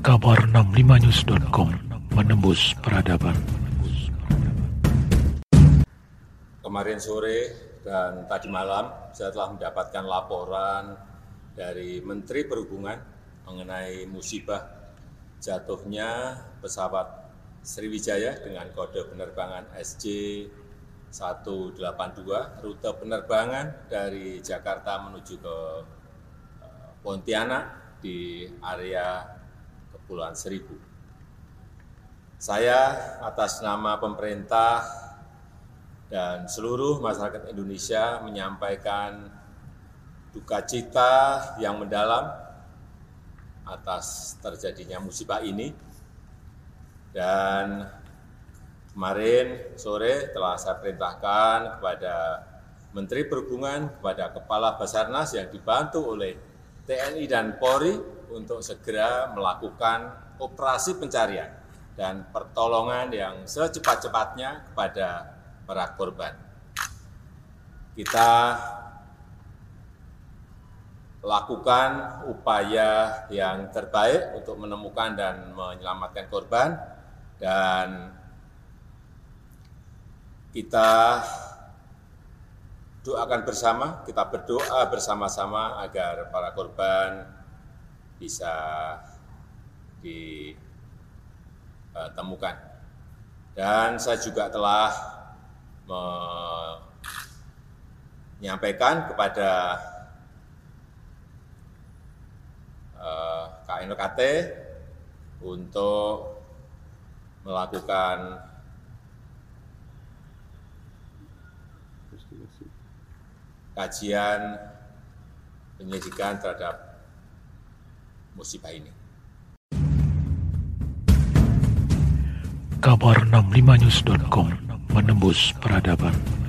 Kabar 65news.com menembus peradaban. Kemarin sore dan tadi malam saya telah mendapatkan laporan dari Menteri Perhubungan mengenai musibah jatuhnya pesawat Sriwijaya dengan kode penerbangan SJ 182 rute penerbangan dari Jakarta menuju ke eh, Pontianak di area Kepulauan Seribu. Saya atas nama pemerintah dan seluruh masyarakat Indonesia menyampaikan duka cita yang mendalam atas terjadinya musibah ini dan kemarin sore telah saya perintahkan kepada Menteri Perhubungan, kepada Kepala Basarnas yang dibantu oleh TNI dan Polri untuk segera melakukan operasi pencarian dan pertolongan yang secepat-cepatnya kepada para korban. Kita lakukan upaya yang terbaik untuk menemukan dan menyelamatkan korban dan kita doakan bersama, kita berdoa bersama-sama agar para korban bisa ditemukan. Dan saya juga telah menyampaikan kepada eh, KNKT untuk melakukan kajian penyidikan terhadap musibah ini. Kabar 65news.com menembus peradaban.